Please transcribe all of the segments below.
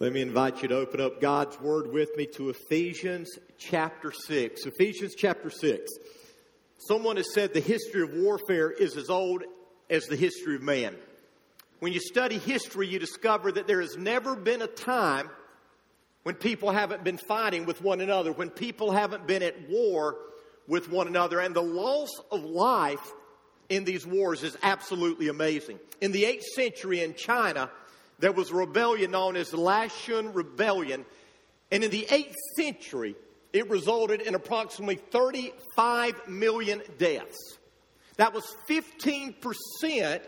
Let me invite you to open up God's Word with me to Ephesians chapter 6. Ephesians chapter 6. Someone has said the history of warfare is as old as the history of man. When you study history, you discover that there has never been a time when people haven't been fighting with one another, when people haven't been at war with one another. And the loss of life in these wars is absolutely amazing. In the 8th century in China, there was a rebellion known as the Liaoyuan Rebellion. And in the 8th century, it resulted in approximately 35 million deaths. That was 15%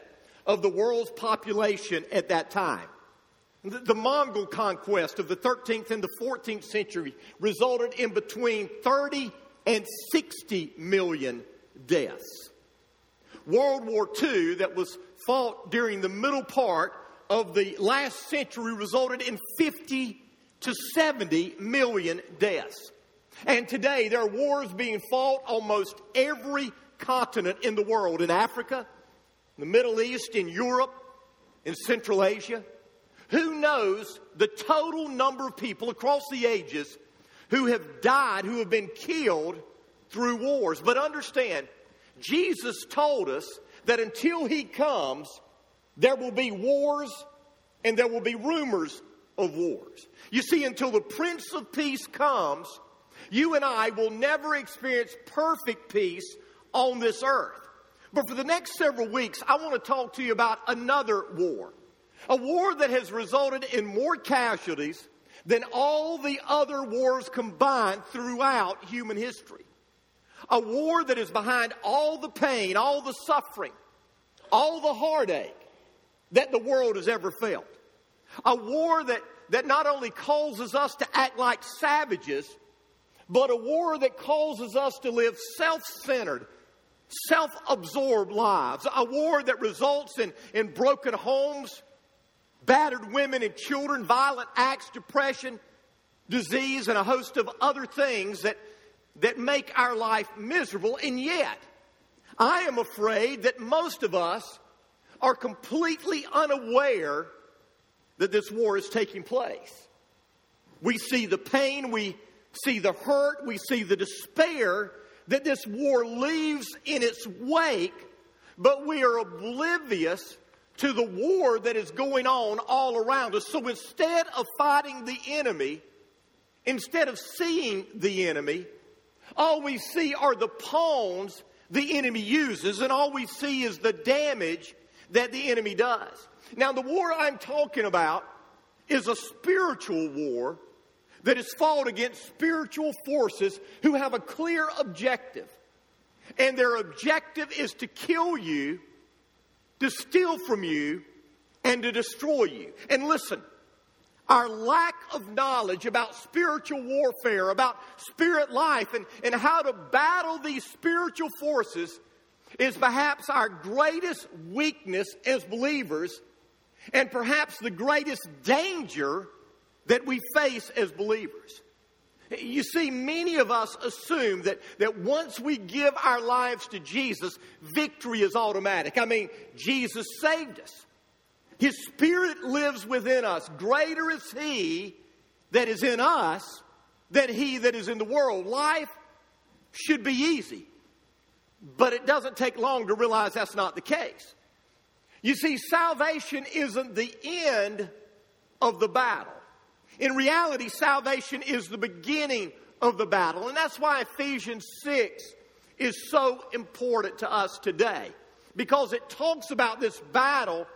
of the world's population at that time. The, the, Mongol conquest of the 13th and the 14th century resulted in between 30 and 60 million deaths. World War II, that was fought during the middle part of the last century resulted in 50 to 70 million deaths. And today there are wars being fought almost every continent in the world in Africa, the Middle East, in Europe, in Central Asia. Who knows the total number of people across the ages who have died, who have been killed through wars? But understand, Jesus told us that until he comes, there will be wars and there will be rumors of wars. You see, until the Prince of Peace comes, you and I will never experience perfect peace on this earth. But for the next several weeks, I want to talk to you about another war. A war that has resulted in more casualties than all the other wars combined throughout human history. A war that is behind all the pain, all the suffering, all the heartache that the world has ever felt. A war that, that not only causes us to act like savages, but a war that causes us to live self centered, self absorbed lives. A war that results in, in broken homes, battered women and children, violent acts, depression, disease, and a host of other things that, that make our life miserable. And yet, I am afraid that most of us are completely unaware that this war is taking place. We see the pain, we see the hurt, we see the despair that this war leaves in its wake, but we are oblivious to the war that is going on all around us. So instead of fighting the enemy, instead of seeing the enemy, all we see are the pawns the enemy uses, and all we see is the damage that the enemy does. Now, the war I'm talking about is a spiritual war that is fought against spiritual forces who have a clear objective. And their objective is to kill you, to steal from you, and to destroy you. And listen, our lack of knowledge about spiritual warfare, about spirit life, and, and how to battle these spiritual forces is perhaps our greatest weakness as believers and perhaps the greatest danger that we face as believers. You see, many of us assume that, that once we give our lives to Jesus, victory is automatic. I mean, Jesus saved us. His Spirit lives within us. Greater is He that is in us than He that is in the world. Life should be easy. But it doesn't take long to realize that's not the case. You see, salvation isn't the end of the battle. In reality, salvation is the beginning of the battle. And that's why Ephesians 6 is so important to us today, because it talks about this battle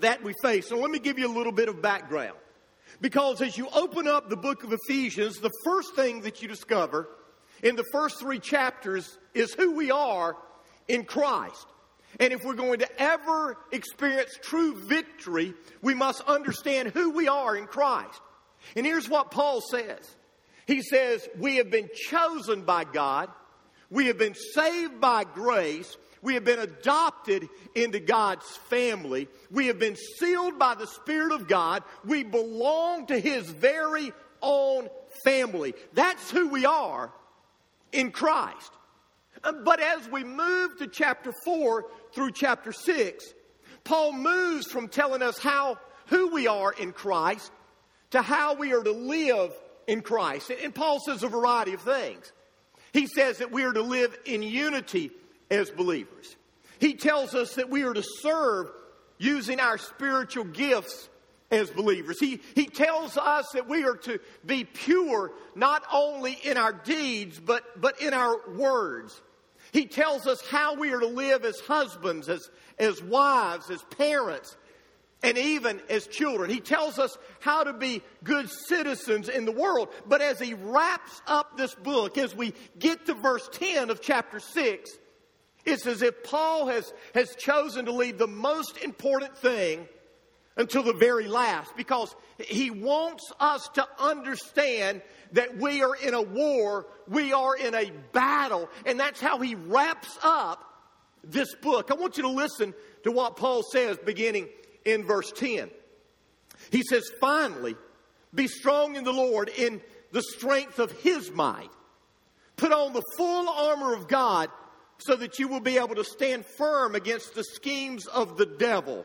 that we face. So let me give you a little bit of background. Because as you open up the book of Ephesians, the first thing that you discover in the first three chapters is who we are in Christ. And if we're going to ever experience true victory, we must understand who we are in Christ. And here's what Paul says He says, We have been chosen by God, we have been saved by grace, we have been adopted into God's family, we have been sealed by the Spirit of God, we belong to His very own family. That's who we are in Christ. Uh, but as we move to chapter 4 through chapter 6, Paul moves from telling us how who we are in Christ to how we are to live in Christ. And Paul says a variety of things. He says that we are to live in unity as believers. He tells us that we are to serve using our spiritual gifts as believers. He, he tells us that we are to be pure not only in our deeds, but, but in our words. He tells us how we are to live as husbands, as, as wives, as parents, and even as children. He tells us how to be good citizens in the world. But as he wraps up this book, as we get to verse 10 of chapter 6, it's as if Paul has, has chosen to leave the most important thing until the very last because he wants us to understand that we are in a war, we are in a battle, and that's how he wraps up this book. I want you to listen to what Paul says beginning in verse 10. He says, Finally, be strong in the Lord in the strength of his might. Put on the full armor of God so that you will be able to stand firm against the schemes of the devil.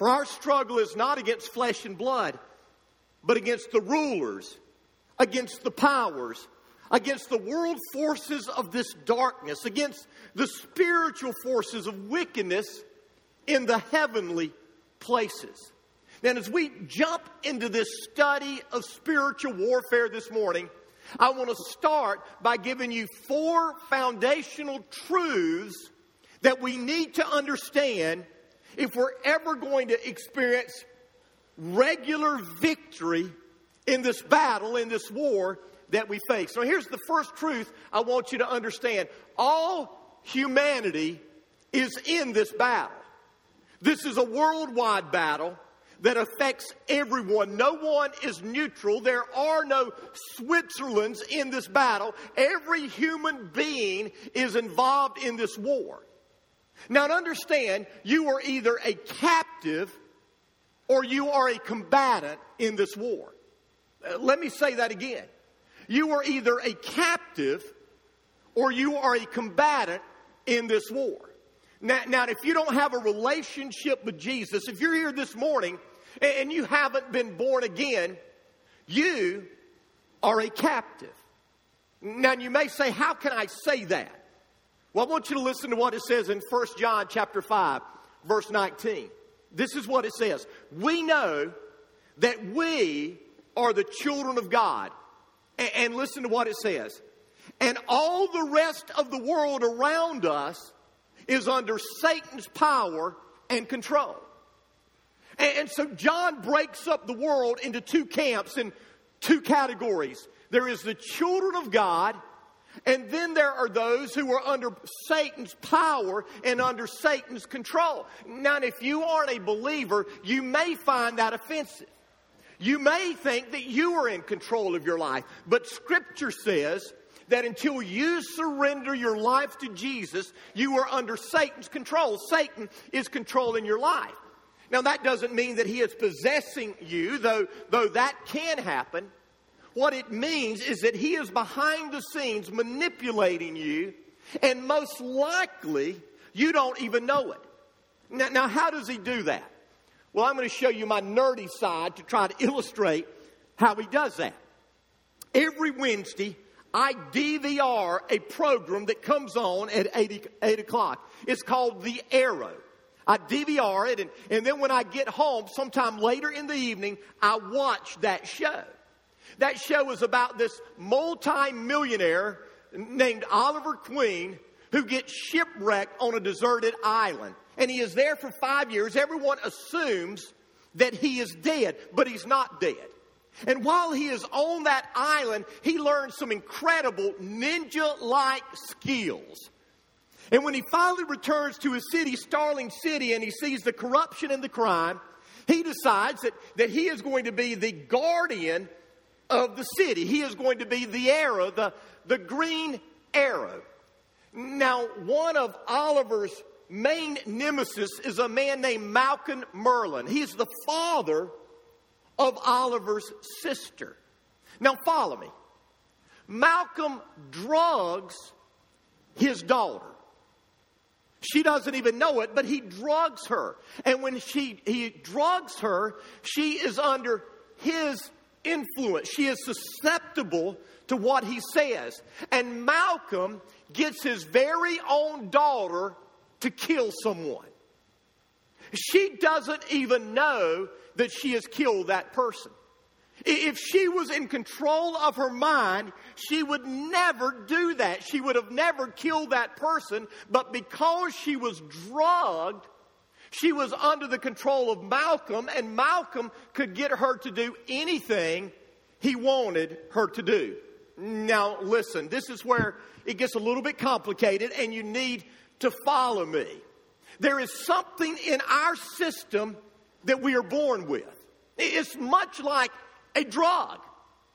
For our struggle is not against flesh and blood, but against the rulers, against the powers, against the world forces of this darkness, against the spiritual forces of wickedness in the heavenly places. Then, as we jump into this study of spiritual warfare this morning, I want to start by giving you four foundational truths that we need to understand if we're ever going to experience regular victory in this battle, in this war that we face. So here's the first truth I want you to understand all humanity is in this battle. This is a worldwide battle that affects everyone. No one is neutral. There are no Switzerlands in this battle. Every human being is involved in this war. Now, to understand, you are either a captive or you are a combatant in this war. Uh, let me say that again. You are either a captive or you are a combatant in this war. Now, now, if you don't have a relationship with Jesus, if you're here this morning and you haven't been born again, you are a captive. Now, you may say, How can I say that? Well, I want you to listen to what it says in 1 John chapter 5, verse 19. This is what it says. We know that we are the children of God. And, listen to what it says. And all the rest of the world around us is under Satan's power and control. And, and so John breaks up the world into two camps and two categories. There is the children of God and then there are those who are under Satan's power and under Satan's control. Now, if you aren't a believer, you may find that offensive. You may think that you are in control of your life, but Scripture says that until you surrender your life to Jesus, you are under Satan's control. Satan is controlling your life. Now, that doesn't mean that he is possessing you, though, though that can happen. What it means is that he is behind the scenes manipulating you, and most likely you don't even know it. Now, now how does he do that? Well, I'm going to show you my nerdy side to try to illustrate how he does that. Every Wednesday, I DVR a program that comes on at 8, 8 o'clock. It's called The Arrow. I DVR it, and, and then when I get home, sometime later in the evening, I watch that show. That show was about this multi-millionaire named Oliver Queen who gets shipwrecked on a deserted island. And he is there for five years. Everyone assumes that he is dead, but he's not dead. And while he is on that island, he learns some incredible ninja like skills. And when he finally returns to his city, Starling City, and he sees the corruption and the crime, he decides that, that he is going to be the guardian of the city. He is going to be the arrow, the, the green arrow. Now, one of Oliver's main nemesis is a man named Malcolm Merlyn. He's the father of Oliver's sister. Now, follow me. Malcolm drugs his daughter. She doesn't even know it, but he drugs her. And when she, he drugs her, she is under his influence. She is susceptible to what he says. And Malcolm gets his very own daughter to kill someone. She doesn't even know that she has killed that person. If she was in control of her mind, she would never do that. She would have never killed that person, but because she was drugged, she was under the control of Malcolm, and Malcolm could get her to do anything he wanted her to do. Now, listen, this is where it gets a little bit complicated, and you need to follow me. There is something in our system that we are born with. It's much like a drug.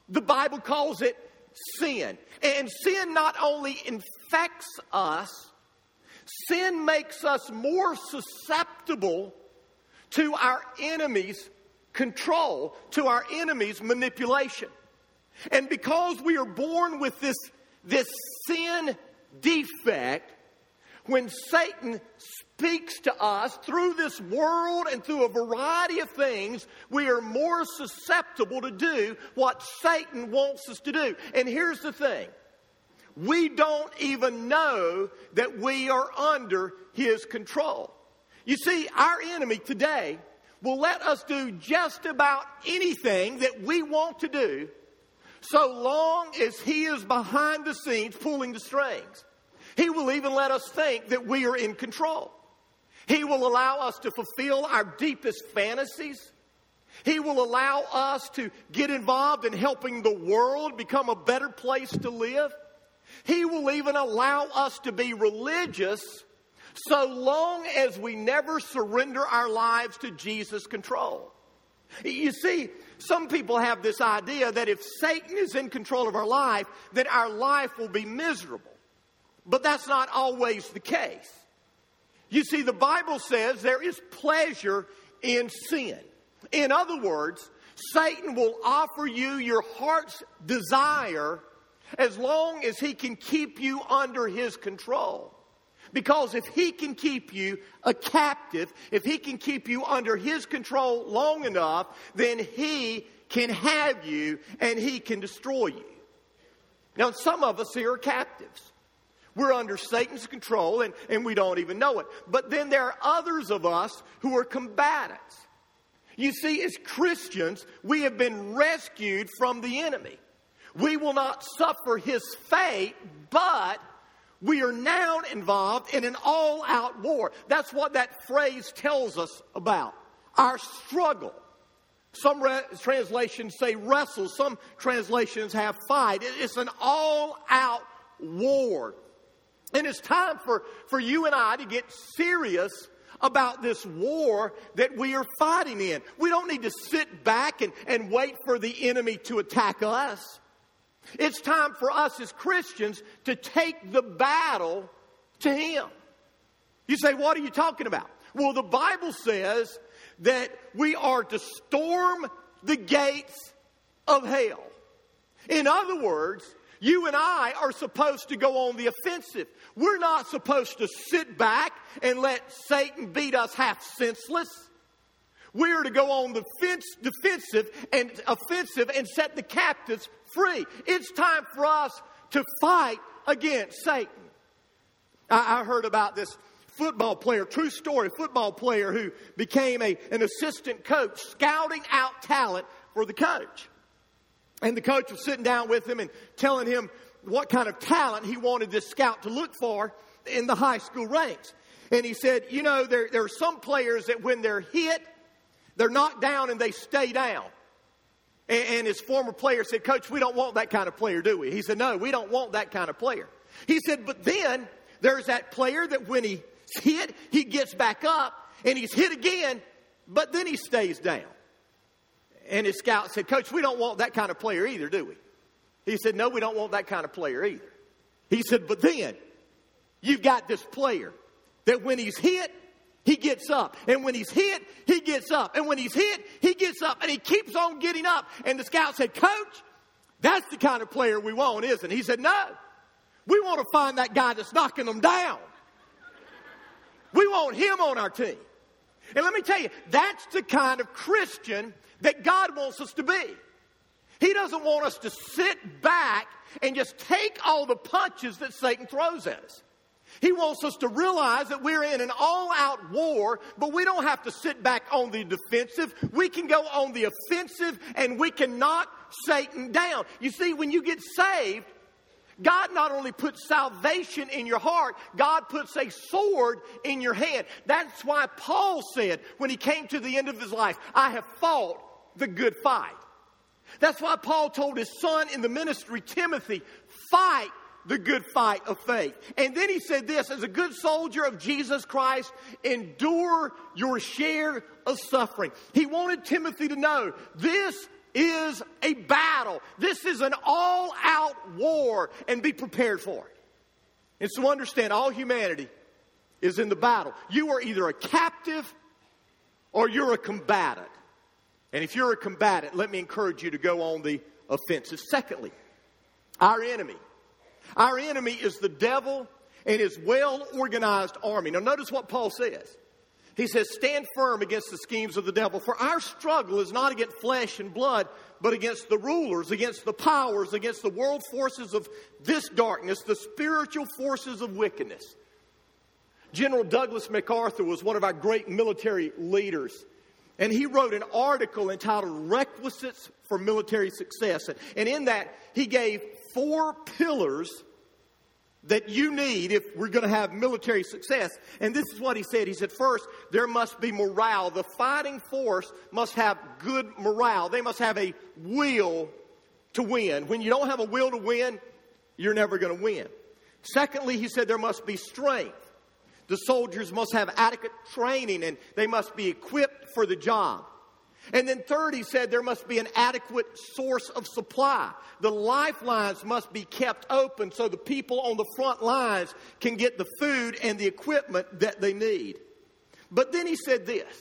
The Bible calls it sin. And sin not only infects us, sin makes us more susceptible to our enemy's control, to our enemy's manipulation. And because we are born with this, this sin defect, when Satan speaks to us through this world and through a variety of things, we are more susceptible to do what Satan wants us to do. And here's the thing we don't even know that we are under his control. You see, our enemy today will let us do just about anything that we want to do so long as he is behind the scenes pulling the strings. He will even let us think that we are in control. He will allow us to fulfill our deepest fantasies. He will allow us to get involved in helping the world become a better place to live. He will even allow us to be religious so long as we never surrender our lives to Jesus' control. You see, some people have this idea that if Satan is in control of our life, then our life will be miserable. But that's not always the case. You see, the Bible says there is pleasure in sin. In other words, Satan will offer you your heart's desire as long as he can keep you under his control. Because if he can keep you a captive, if he can keep you under his control long enough, then he can have you and he can destroy you. Now, some of us here are captives. We're under Satan's control and, and we don't even know it. But then there are others of us who are combatants. You see, as Christians, we have been rescued from the enemy. We will not suffer his fate, but we are now involved in an all out war. That's what that phrase tells us about our struggle. Some re- translations say wrestle, some translations have fight. It's an all out war. And it's time for, for you and I to get serious about this war that we are fighting in. We don't need to sit back and, and wait for the enemy to attack us. It's time for us as Christians to take the battle to Him. You say, what are you talking about? Well, the Bible says that we are to storm the gates of hell. In other words, you and I are supposed to go on the offensive. We're not supposed to sit back and let Satan beat us half senseless. We are to go on the fence, defensive and offensive and set the captives free. It's time for us to fight against Satan. I, I heard about this football player, true story, football player who became a, an assistant coach, scouting out talent for the coach. And the coach was sitting down with him and telling him what kind of talent he wanted this scout to look for in the high school ranks. And he said, You know, there, there are some players that when they're hit, they're knocked down and they stay down. And, and his former player said, Coach, we don't want that kind of player, do we? He said, No, we don't want that kind of player. He said, But then there's that player that when he's hit, he gets back up and he's hit again, but then he stays down. And his scout said, Coach, we don't want that kind of player either, do we? He said, No, we don't want that kind of player either. He said, But then you've got this player that when he's hit, he gets up. And when he's hit, he gets up. And when he's hit, he gets up and he keeps on getting up. And the scout said, Coach, that's the kind of player we want, isn't it? He said, No. We want to find that guy that's knocking them down. We want him on our team. And let me tell you, that's the kind of Christian that God wants us to be. He doesn't want us to sit back and just take all the punches that Satan throws at us. He wants us to realize that we're in an all out war, but we don't have to sit back on the defensive. We can go on the offensive and we can knock Satan down. You see, when you get saved, God not only puts salvation in your heart, God puts a sword in your hand. That's why Paul said when he came to the end of his life, I have fought the good fight. That's why Paul told his son in the ministry, Timothy, fight the good fight of faith. And then he said this as a good soldier of Jesus Christ, endure your share of suffering. He wanted Timothy to know this is a battle. This is an all out war and be prepared for it. And so understand all humanity is in the battle. You are either a captive or you're a combatant. And if you're a combatant, let me encourage you to go on the offensive. Secondly, our enemy. Our enemy is the devil and his well organized army. Now, notice what Paul says. He says, Stand firm against the schemes of the devil, for our struggle is not against flesh and blood, but against the rulers, against the powers, against the world forces of this darkness, the spiritual forces of wickedness. General Douglas MacArthur was one of our great military leaders. And he wrote an article entitled Requisites for Military Success. And in that, he gave four pillars that you need if we're going to have military success. And this is what he said. He said, first, there must be morale. The fighting force must have good morale. They must have a will to win. When you don't have a will to win, you're never going to win. Secondly, he said there must be strength. The soldiers must have adequate training and they must be equipped for the job. And then third, he said there must be an adequate source of supply. The lifelines must be kept open so the people on the front lines can get the food and the equipment that they need. But then he said this.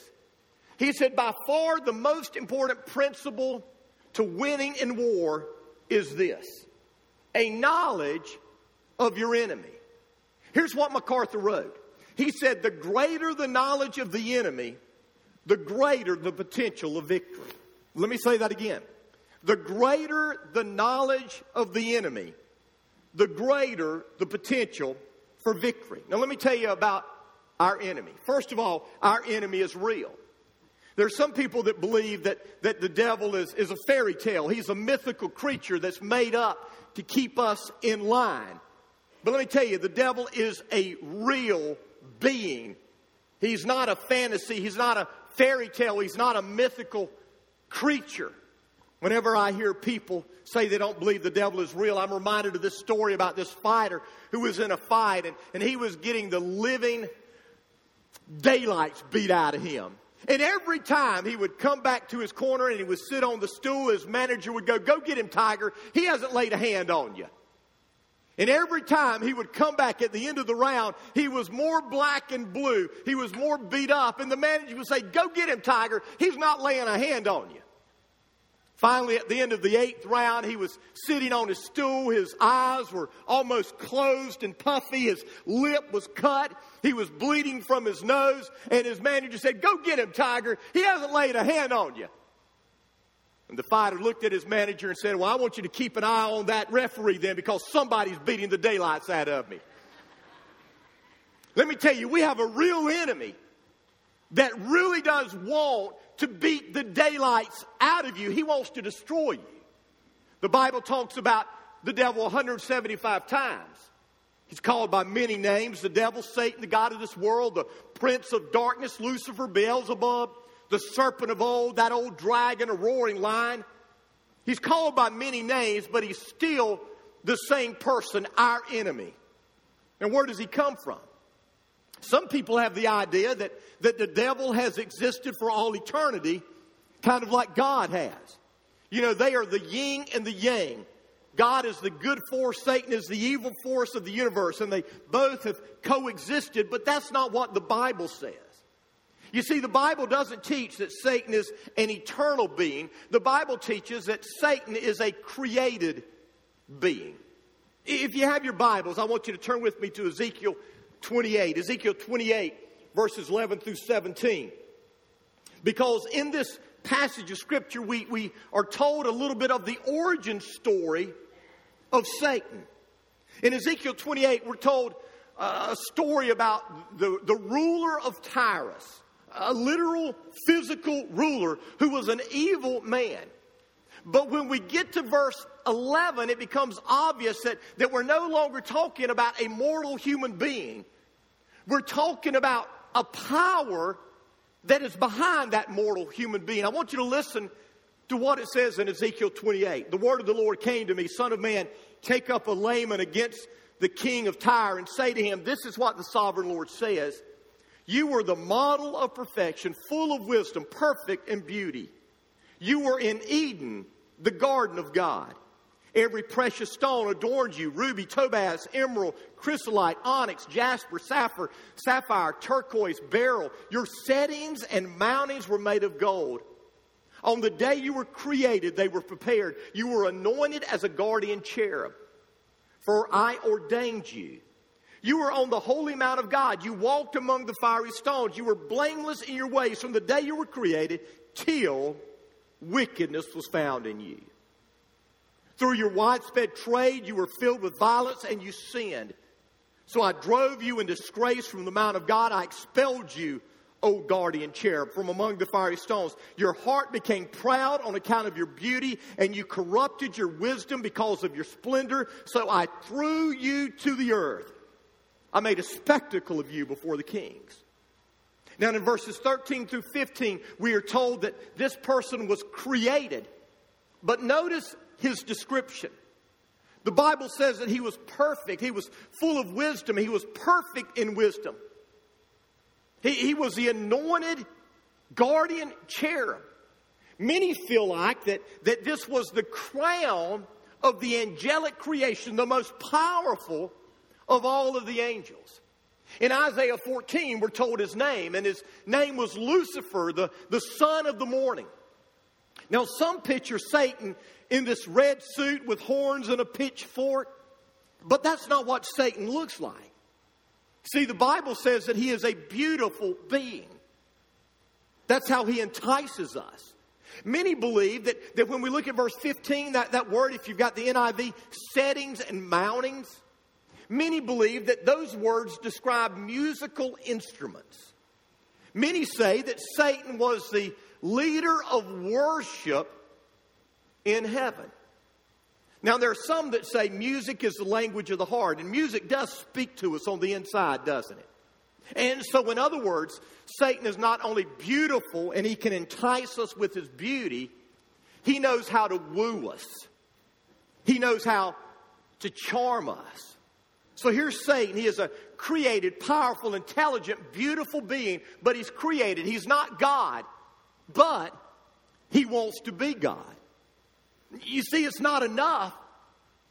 He said, by far the most important principle to winning in war is this a knowledge of your enemy. Here's what MacArthur wrote. He said, the greater the knowledge of the enemy, the greater the potential of victory. Let me say that again. The greater the knowledge of the enemy, the greater the potential for victory. Now, let me tell you about our enemy. First of all, our enemy is real. There are some people that believe that, that the devil is, is a fairy tale. He's a mythical creature that's made up to keep us in line. But let me tell you, the devil is a real being. He's not a fantasy. He's not a fairy tale. He's not a mythical creature. Whenever I hear people say they don't believe the devil is real, I'm reminded of this story about this fighter who was in a fight and, and he was getting the living daylights beat out of him. And every time he would come back to his corner and he would sit on the stool, his manager would go, Go get him, Tiger. He hasn't laid a hand on you. And every time he would come back at the end of the round, he was more black and blue. He was more beat up. And the manager would say, Go get him, Tiger. He's not laying a hand on you. Finally, at the end of the eighth round, he was sitting on his stool. His eyes were almost closed and puffy. His lip was cut. He was bleeding from his nose. And his manager said, Go get him, Tiger. He hasn't laid a hand on you. And the fighter looked at his manager and said, Well, I want you to keep an eye on that referee then because somebody's beating the daylights out of me. Let me tell you, we have a real enemy that really does want to beat the daylights out of you. He wants to destroy you. The Bible talks about the devil 175 times. He's called by many names the devil, Satan, the God of this world, the prince of darkness, Lucifer, Beelzebub the serpent of old, that old dragon, a roaring lion. He's called by many names, but he's still the same person, our enemy. And where does he come from? Some people have the idea that, that the devil has existed for all eternity, kind of like God has. You know, they are the yin and the yang. God is the good force, Satan is the evil force of the universe, and they both have coexisted, but that's not what the Bible says. You see, the Bible doesn't teach that Satan is an eternal being. The Bible teaches that Satan is a created being. If you have your Bibles, I want you to turn with me to Ezekiel 28. Ezekiel 28, verses 11 through 17. Because in this passage of Scripture, we, we are told a little bit of the origin story of Satan. In Ezekiel 28, we're told uh, a story about the, the ruler of Tyrus, a literal physical ruler who was an evil man. But when we get to verse 11, it becomes obvious that, that we're no longer talking about a mortal human being. We're talking about a power that is behind that mortal human being. I want you to listen to what it says in Ezekiel 28. The word of the Lord came to me, Son of man, take up a layman against the king of Tyre and say to him, This is what the sovereign Lord says. You were the model of perfection, full of wisdom, perfect in beauty. You were in Eden, the garden of God. Every precious stone adorned you ruby, topaz, emerald, chrysolite, onyx, jasper, sapphire, sapphire, turquoise, beryl. Your settings and mountings were made of gold. On the day you were created, they were prepared. You were anointed as a guardian cherub for I ordained you. You were on the holy mount of God. You walked among the fiery stones. You were blameless in your ways from the day you were created till wickedness was found in you. Through your widespread trade, you were filled with violence and you sinned. So I drove you in disgrace from the mount of God. I expelled you O guardian cherub, from among the fiery stones. Your heart became proud on account of your beauty, and you corrupted your wisdom because of your splendor. So I threw you to the earth. I made a spectacle of you before the kings. Now, in verses 13 through 15, we are told that this person was created. But notice his description. The Bible says that he was perfect. He was full of wisdom. He was perfect in wisdom. He, he was the anointed guardian cherub. Many feel like that, that this was the crown of the angelic creation, the most powerful of all of the angels. In Isaiah 14, we're told his name, and his name was Lucifer, the, the son of the morning. Now, some picture Satan in this red suit with horns and a pitchfork, but that's not what Satan looks like. See, the Bible says that he is a beautiful being. That's how he entices us. Many believe that, that when we look at verse 15, that, that word, if you've got the NIV, settings and mountings, many believe that those words describe musical instruments. Many say that Satan was the leader of worship in heaven. Now, there are some that say music is the language of the heart, and music does speak to us on the inside, doesn't it? And so, in other words, Satan is not only beautiful and he can entice us with his beauty, he knows how to woo us, he knows how to charm us. So here's Satan. He is a created, powerful, intelligent, beautiful being, but he's created. He's not God, but he wants to be God. You see, it's not enough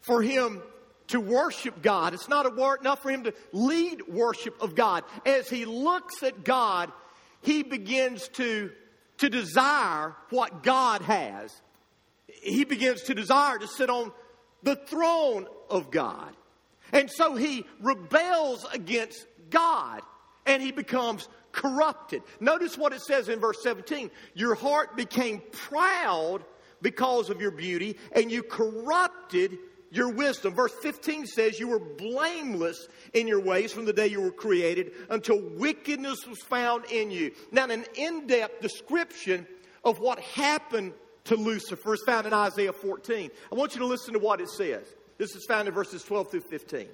for him to worship God. It's not enough for him to lead worship of God. As he looks at God, he begins to, to desire what God has. He begins to desire to sit on the throne of God. And so he rebels against God and he becomes corrupted. Notice what it says in verse 17 Your heart became proud because of your beauty, and you corrupted your wisdom. Verse 15 says, You were blameless in your ways from the day you were created until wickedness was found in you. Now, an in depth description of what happened to Lucifer is found in Isaiah 14. I want you to listen to what it says. This is found in verses 12 through 15. It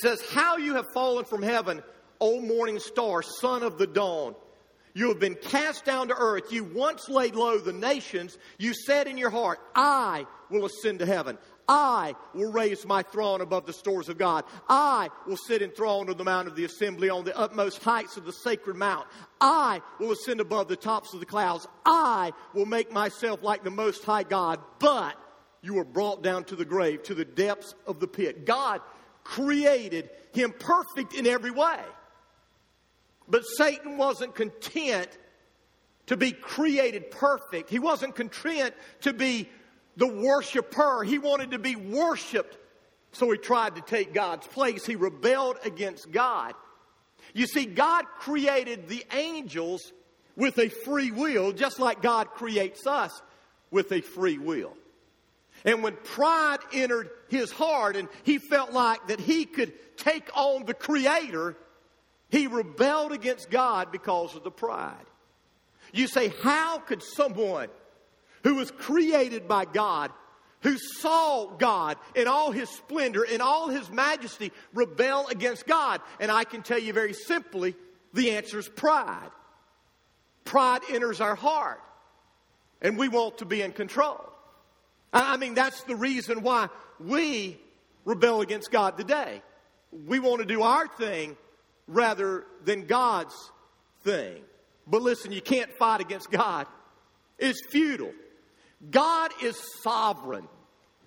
says, How you have fallen from heaven, O morning star, son of the dawn. You have been cast down to earth. You once laid low the nations. You said in your heart, I will ascend to heaven. I will raise my throne above the stores of God. I will sit enthroned on the mount of the assembly on the utmost heights of the sacred mount. I will ascend above the tops of the clouds. I will make myself like the most high God. But you were brought down to the grave, to the depths of the pit. God created him perfect in every way. But Satan wasn't content to be created perfect. He wasn't content to be the worshiper. He wanted to be worshiped. So he tried to take God's place. He rebelled against God. You see, God created the angels with a free will, just like God creates us with a free will. And when pride entered his heart and he felt like that he could take on the Creator, he rebelled against God because of the pride. You say, how could someone who was created by God, who saw God in all his splendor, in all his majesty, rebel against God? And I can tell you very simply, the answer is pride. Pride enters our heart, and we want to be in control. I mean, that's the reason why we rebel against God today. We want to do our thing rather than God's thing. But listen, you can't fight against God. It's futile. God is sovereign.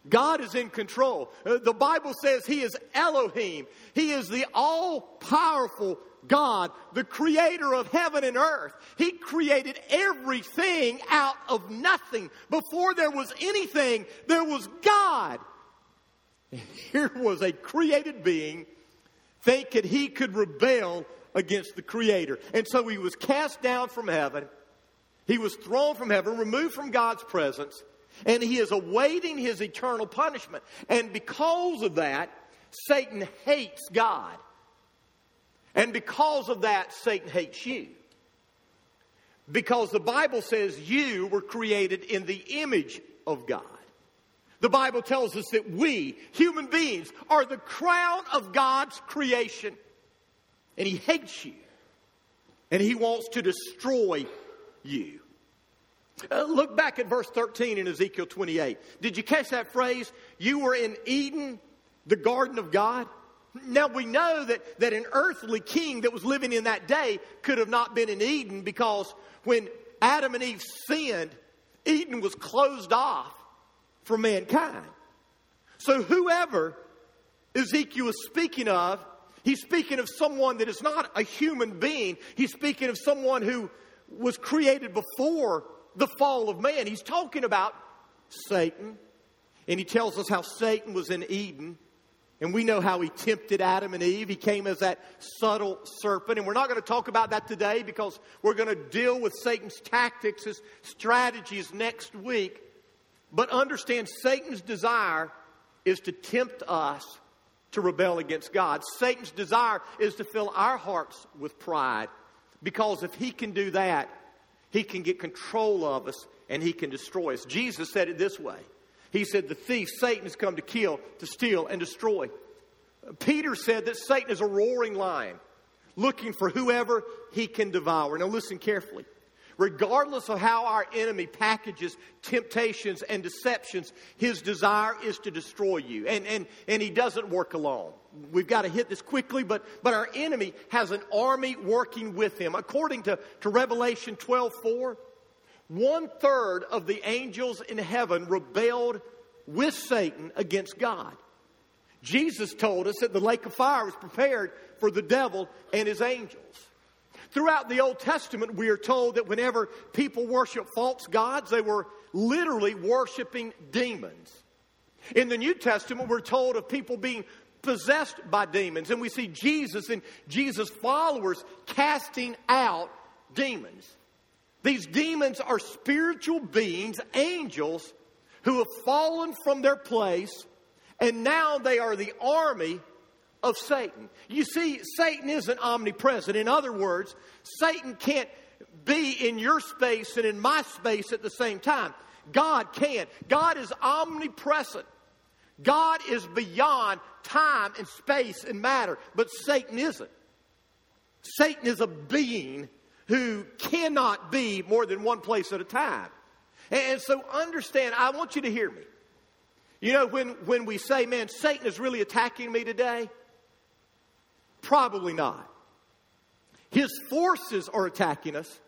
God is in control. Uh, the Bible says He is Elohim. He is the all powerful God, the creator of heaven and earth. He created everything out of nothing. Before there was anything, there was God. Here was a created being thinking he could rebel against the creator. And so he was cast down from heaven. He was thrown from heaven, removed from God's presence, and he is awaiting his eternal punishment. And because of that, Satan hates God. And because of that, Satan hates you. Because the Bible says you were created in the image of God. The Bible tells us that we, human beings, are the crown of God's creation. And He hates you. And He wants to destroy you. Uh, look back at verse 13 in Ezekiel 28. Did you catch that phrase? You were in Eden, the garden of God. Now we know that, that an earthly king that was living in that day could have not been in Eden because when Adam and Eve sinned, Eden was closed off for mankind. So whoever Ezekiel is speaking of, he's speaking of someone that is not a human being. He's speaking of someone who was created before the fall of man. He's talking about Satan. And he tells us how Satan was in Eden and we know how he tempted Adam and Eve. He came as that subtle serpent. And we're not going to talk about that today because we're going to deal with Satan's tactics, his strategies next week. But understand Satan's desire is to tempt us to rebel against God. Satan's desire is to fill our hearts with pride because if he can do that, he can get control of us and he can destroy us. Jesus said it this way he said, The thief, Satan, has come to kill, to steal, and destroy. Peter said that Satan is a roaring lion, looking for whoever he can devour. Now, listen carefully. Regardless of how our enemy packages temptations and deceptions, his desire is to destroy you. And, and, and he doesn't work alone. We've got to hit this quickly, but, but our enemy has an army working with him. According to, to Revelation 12 4, one third of the angels in heaven rebelled with Satan against God. Jesus told us that the lake of fire was prepared for the devil and his angels. Throughout the Old Testament, we are told that whenever people worship false gods, they were literally worshiping demons. In the New Testament, we're told of people being possessed by demons, and we see Jesus and Jesus' followers casting out demons. These demons are spiritual beings, angels, who have fallen from their place, and now they are the army of Satan. You see, Satan isn't omnipresent. In other words, Satan can't be in your space and in my space at the same time. God can. God is omnipresent. God is beyond time and space and matter, but Satan isn't. Satan is a being who cannot be more than one place at a time. And so understand, I want you to hear me. You know, when, when we say, man, Satan is really attacking me today, probably not. His forces are attacking us.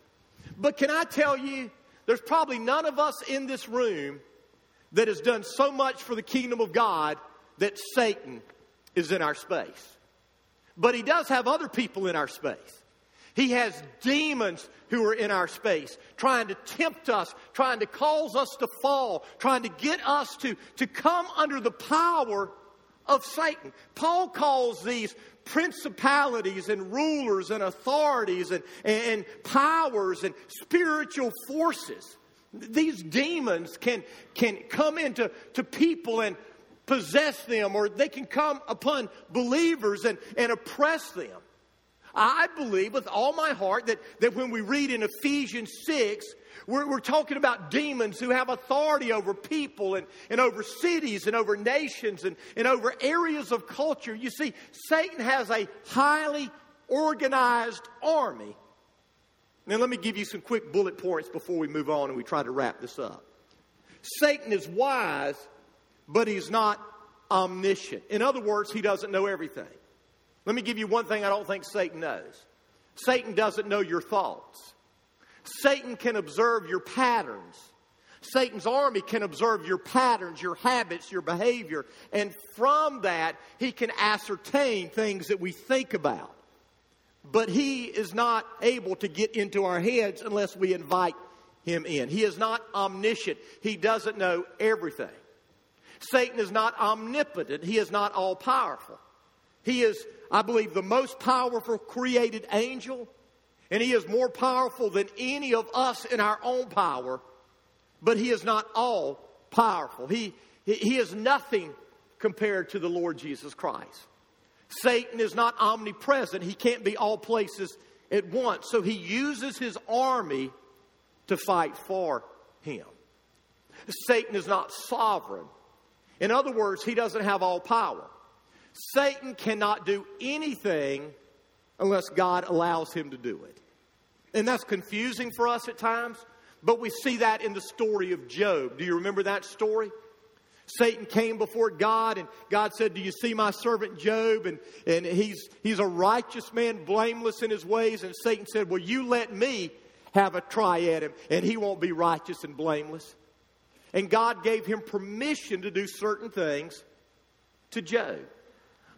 But can I tell you, there's probably none of us in this room that has done so much for the kingdom of God that Satan is in our space. But he does have other people in our space. He has demons who are in our space, trying to tempt us, trying to cause us to fall, trying to get us to, to come under the power of Satan. Paul calls these principalities and rulers and authorities and, and powers and spiritual forces. These demons can, can come into to people and possess them, or they can come upon believers and, and oppress them. I believe with all my heart that, that when we read in Ephesians 6, we're, we're talking about demons who have authority over people and, and over cities and over nations and, and over areas of culture. You see, Satan has a highly organized army. Now, let me give you some quick bullet points before we move on and we try to wrap this up. Satan is wise, but he's not omniscient. In other words, he doesn't know everything. Let me give you one thing I don't think Satan knows Satan doesn't know your thoughts. Satan can observe your patterns. Satan's army can observe your patterns, your habits, your behavior, and from that, he can ascertain things that we think about. But he is not able to get into our heads unless we invite him in. He is not omniscient, he doesn't know everything. Satan is not omnipotent, he is not all powerful. He is, I believe, the most powerful created angel and he is more powerful than any of us in our own power, but he is not all powerful. He, he is nothing compared to the Lord Jesus Christ. Satan is not omnipresent. He can't be all places at once. So he uses his army to fight for him. Satan is not sovereign. In other words, he doesn't have all power. Satan cannot do anything unless God allows him to do it. And that's confusing for us at times, but we see that in the story of Job. Do you remember that story? Satan came before God, and God said, Do you see my servant Job? And, and he's, he's a righteous man, blameless in his ways. And Satan said, Well, you let me have a try at him, and he won't be righteous and blameless. And God gave him permission to do certain things to Job.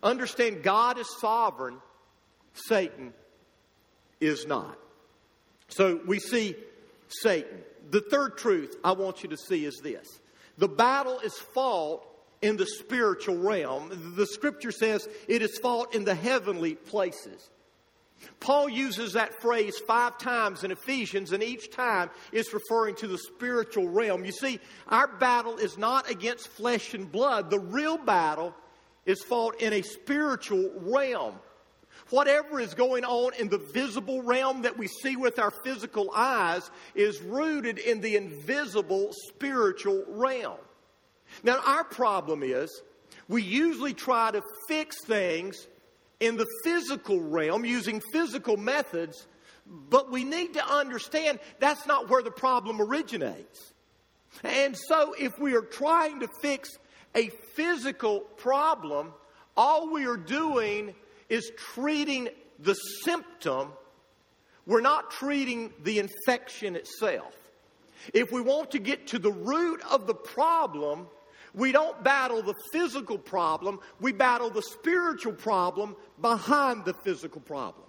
Understand, God is sovereign, Satan is not. So we see Satan. The third truth I want you to see is this the battle is fought in the spiritual realm. The scripture says it is fought in the heavenly places. Paul uses that phrase five times in Ephesians, and each time it's referring to the spiritual realm. You see, our battle is not against flesh and blood. The real battle is fought in a spiritual realm. Whatever is going on in the visible realm that we see with our physical eyes is rooted in the invisible spiritual realm. Now, our problem is we usually try to fix things in the physical realm using physical methods, but we need to understand that's not where the problem originates. And so, if we are trying to fix a physical problem, all we are doing is treating the symptom, we're not treating the infection itself. If we want to get to the root of the problem, we don't battle the physical problem, we battle the spiritual problem behind the physical problem.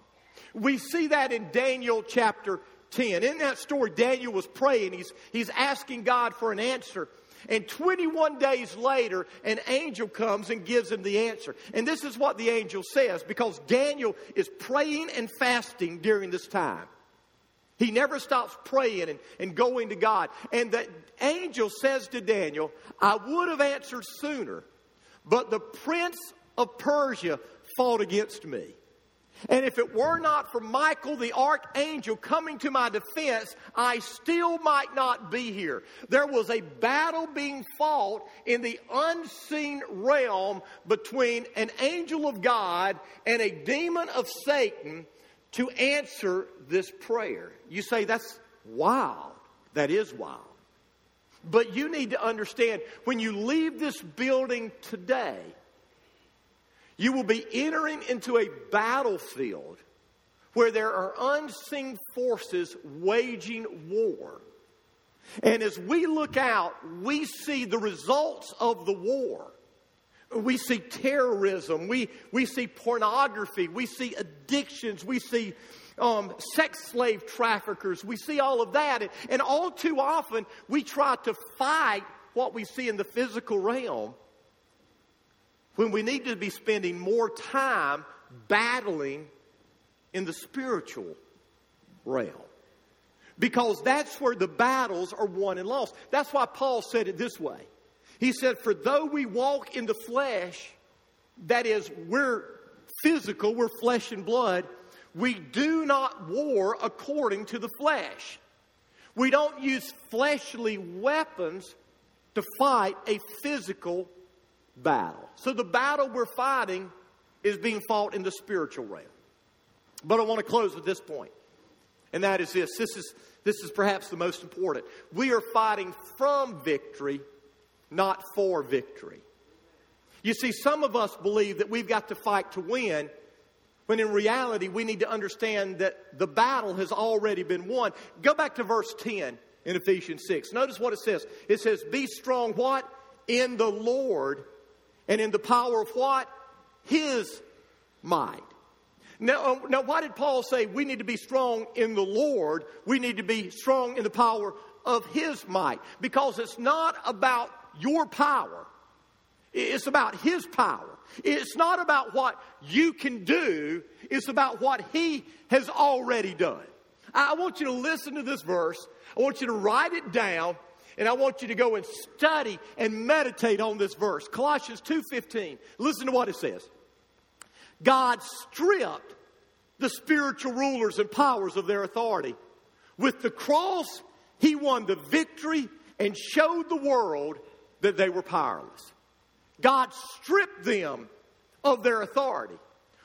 We see that in Daniel chapter 10. In that story, Daniel was praying, he's, he's asking God for an answer. And 21 days later, an angel comes and gives him the answer. And this is what the angel says because Daniel is praying and fasting during this time. He never stops praying and, and going to God. And the angel says to Daniel, I would have answered sooner, but the prince of Persia fought against me. And if it were not for Michael the archangel coming to my defense, I still might not be here. There was a battle being fought in the unseen realm between an angel of God and a demon of Satan to answer this prayer. You say, that's wild. That is wild. But you need to understand when you leave this building today, you will be entering into a battlefield where there are unseen forces waging war. And as we look out, we see the results of the war. We see terrorism, we, we see pornography, we see addictions, we see um, sex slave traffickers, we see all of that. And, and all too often, we try to fight what we see in the physical realm when we need to be spending more time battling in the spiritual realm. Because that's where the battles are won and lost. That's why Paul said it this way. He said, For though we walk in the flesh, that is, we're physical, we're flesh and blood, we do not war according to the flesh. We don't use fleshly weapons to fight a physical battle. So the battle we're fighting is being fought in the spiritual realm. But I want to close with this point, and that is this. This is, this is perhaps the most important. We are fighting from victory, not for victory. You see, some of us believe that we've got to fight to win, when in reality, we need to understand that the battle has already been won. Go back to verse 10 in Ephesians 6. Notice what it says. It says, Be strong, what? In the Lord and in the power of what? His might. Now, uh, now, why did Paul say we need to be strong in the Lord? We need to be strong in the power of His might. Because it's not about your power, it's about His power. It's not about what you can do, it's about what He has already done. I want you to listen to this verse. I want you to write it down and I want you to go and study and meditate on this verse. Colossians 2:15. Listen to what it says. God stripped the spiritual rulers and powers of their authority. With the cross, he won the victory and showed the world that they were powerless. God stripped them of their authority.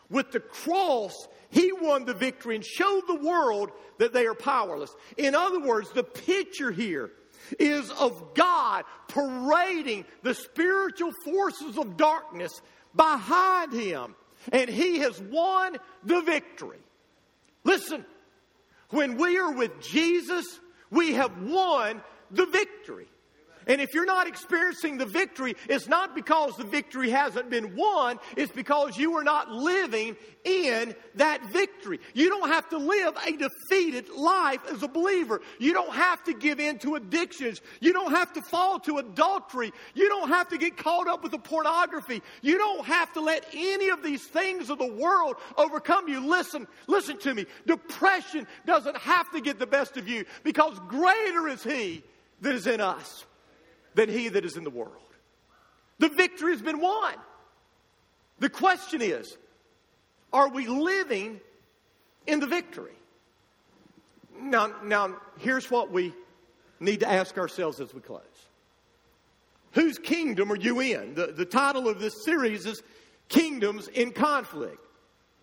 With the cross, he won the victory and showed the world that they are powerless. In other words, the picture here is of God parading the spiritual forces of darkness behind him. And he has won the victory. Listen, when we are with Jesus, we have won the victory. And if you're not experiencing the victory, it's not because the victory hasn't been won, it's because you are not living in that victory. You don't have to live a defeated life as a believer. You don't have to give in to addictions. You don't have to fall to adultery. You don't have to get caught up with the pornography. You don't have to let any of these things of the world overcome you. Listen, listen to me. Depression doesn't have to get the best of you because greater is He that is in us than he that is in the world. The victory has been won. The question is are we living in the victory? Now, now, here's what we need to ask ourselves as we close Whose kingdom are you in? The, the title of this series is Kingdoms in Conflict.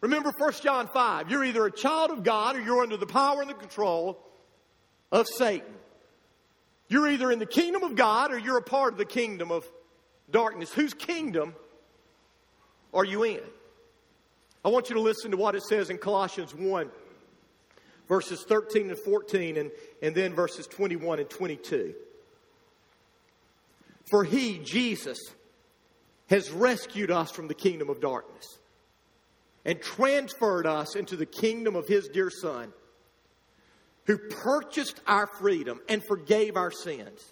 Remember 1 John 5. You're either a child of God or you're under the power and the control of Satan. You're either in the kingdom of God or you're a part of the kingdom of darkness. Whose kingdom are you in? I want you to listen to what it says in Colossians 1, verses 13 and 14, and, and then verses 21 and 22. For he, Jesus, has rescued us from the kingdom of darkness and transferred us into the kingdom of his dear Son who purchased our freedom and forgave our sins.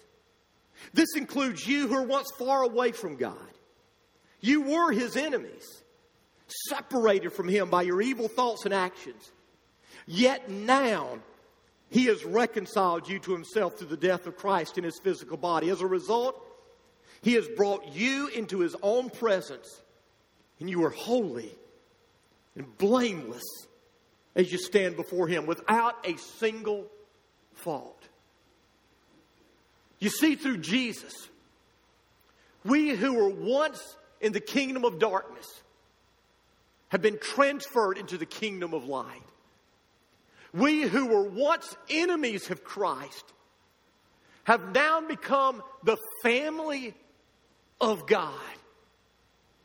This includes you who are once far away from God. You were his enemies, separated from him by your evil thoughts and actions. Yet now, he has reconciled you to himself through the death of Christ in his physical body. As a result, he has brought you into his own presence, and you are holy and blameless as you stand before Him without a single fault. You see, through Jesus, we who were once in the kingdom of darkness have been transferred into the kingdom of light. We who were once enemies of Christ have now become the family of God.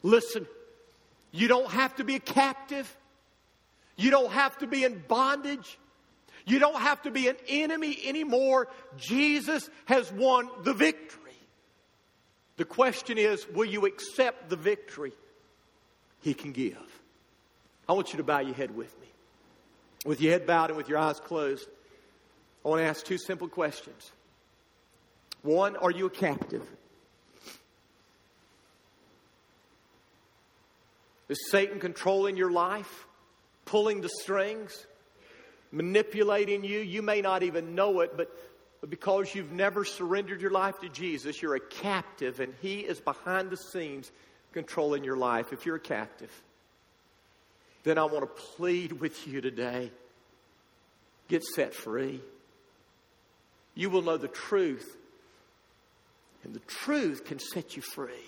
Listen, you don't have to be a captive. You don't have to be in bondage. You don't have to be an enemy anymore. Jesus has won the victory. The question is will you accept the victory he can give? I want you to bow your head with me. With your head bowed and with your eyes closed, I want to ask two simple questions. One, are you a captive? Is Satan controlling your life, pulling the strings, manipulating you? You may not even know it, but, because you've never surrendered your life to Jesus, you're a captive, and He is behind the scenes controlling your life. If you're a captive, then I want to plead with you today get set free. You will know the truth, and the truth can set you free.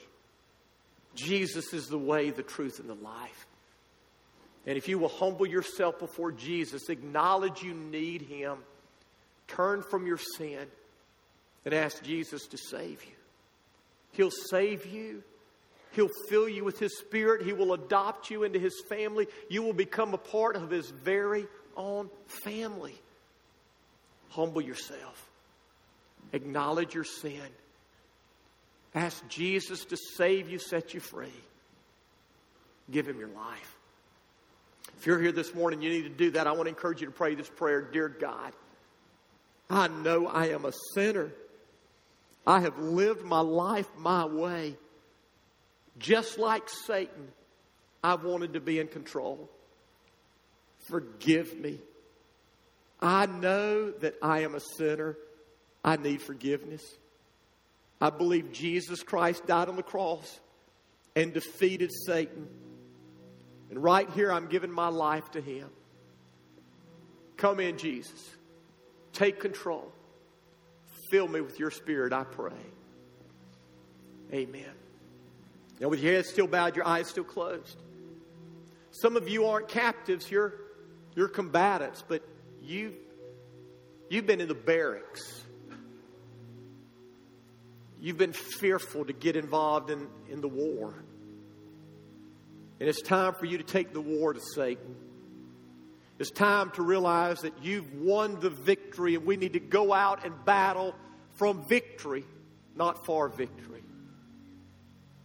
Jesus is the way, the truth, and the life. And if you will humble yourself before Jesus, acknowledge you need Him, turn from your sin, and ask Jesus to save you. He'll save you. He'll fill you with His Spirit. He will adopt you into His family. You will become a part of His very own family. Humble yourself. Acknowledge your sin. Ask Jesus to save you, set you free. Give Him your life. If you're here this morning, you need to do that. I want to encourage you to pray this prayer Dear God, I know I am a sinner. I have lived my life my way. Just like Satan, I've wanted to be in control. Forgive me. I know that I am a sinner. I need forgiveness. I believe Jesus Christ died on the cross and defeated Satan. And right here, I'm giving my life to Him. Come in, Jesus. Take control. Fill me with your spirit, I pray. Amen. Now, with your head still bowed, your eyes still closed. Some of you aren't captives, you're, you're combatants, but you, you've been in the barracks. You've been fearful to get involved in, in the war. And it's time for you to take the war to Satan. It's time to realize that you've won the victory and we need to go out and battle from victory, not for victory.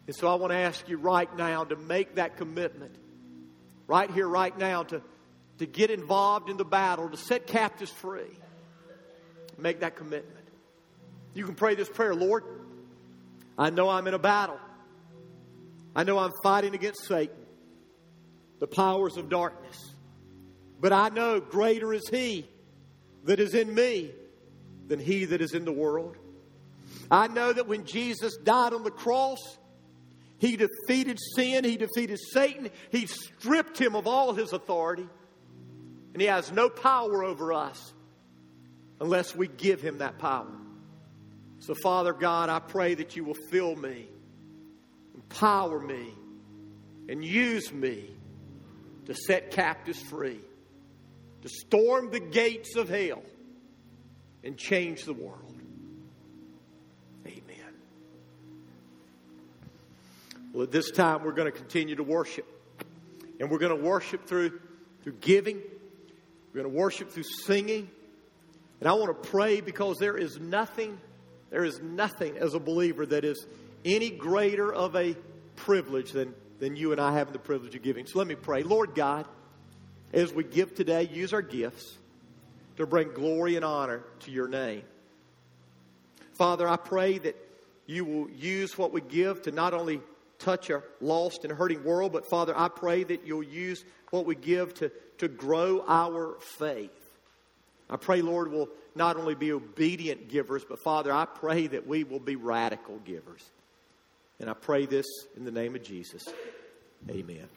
And so I want to ask you right now to make that commitment. Right here, right now, to, to get involved in the battle, to set captives free. Make that commitment. You can pray this prayer Lord, I know I'm in a battle. I know I'm fighting against Satan, the powers of darkness. But I know greater is He that is in me than He that is in the world. I know that when Jesus died on the cross, He defeated sin, He defeated Satan, He stripped him of all His authority, and He has no power over us unless we give Him that power. So, Father God, I pray that you will fill me, empower me, and use me to set captives free, to storm the gates of hell, and change the world. Amen. Well, at this time, we're going to continue to worship. And we're going to worship through, through giving, we're going to worship through singing. And I want to pray because there is nothing there is nothing as a believer that is any greater of a privilege than, than you and I having the privilege of giving. So let me pray. Lord God, as we give today, use our gifts to bring glory and honor to your name. Father, I pray that you will use what we give to not only touch a lost and hurting world, but Father, I pray that you'll use what we give to, to grow our faith. I pray, Lord, we'll not only be obedient givers, but Father, I pray that we will be radical givers. And I pray this in the name of Jesus. Amen.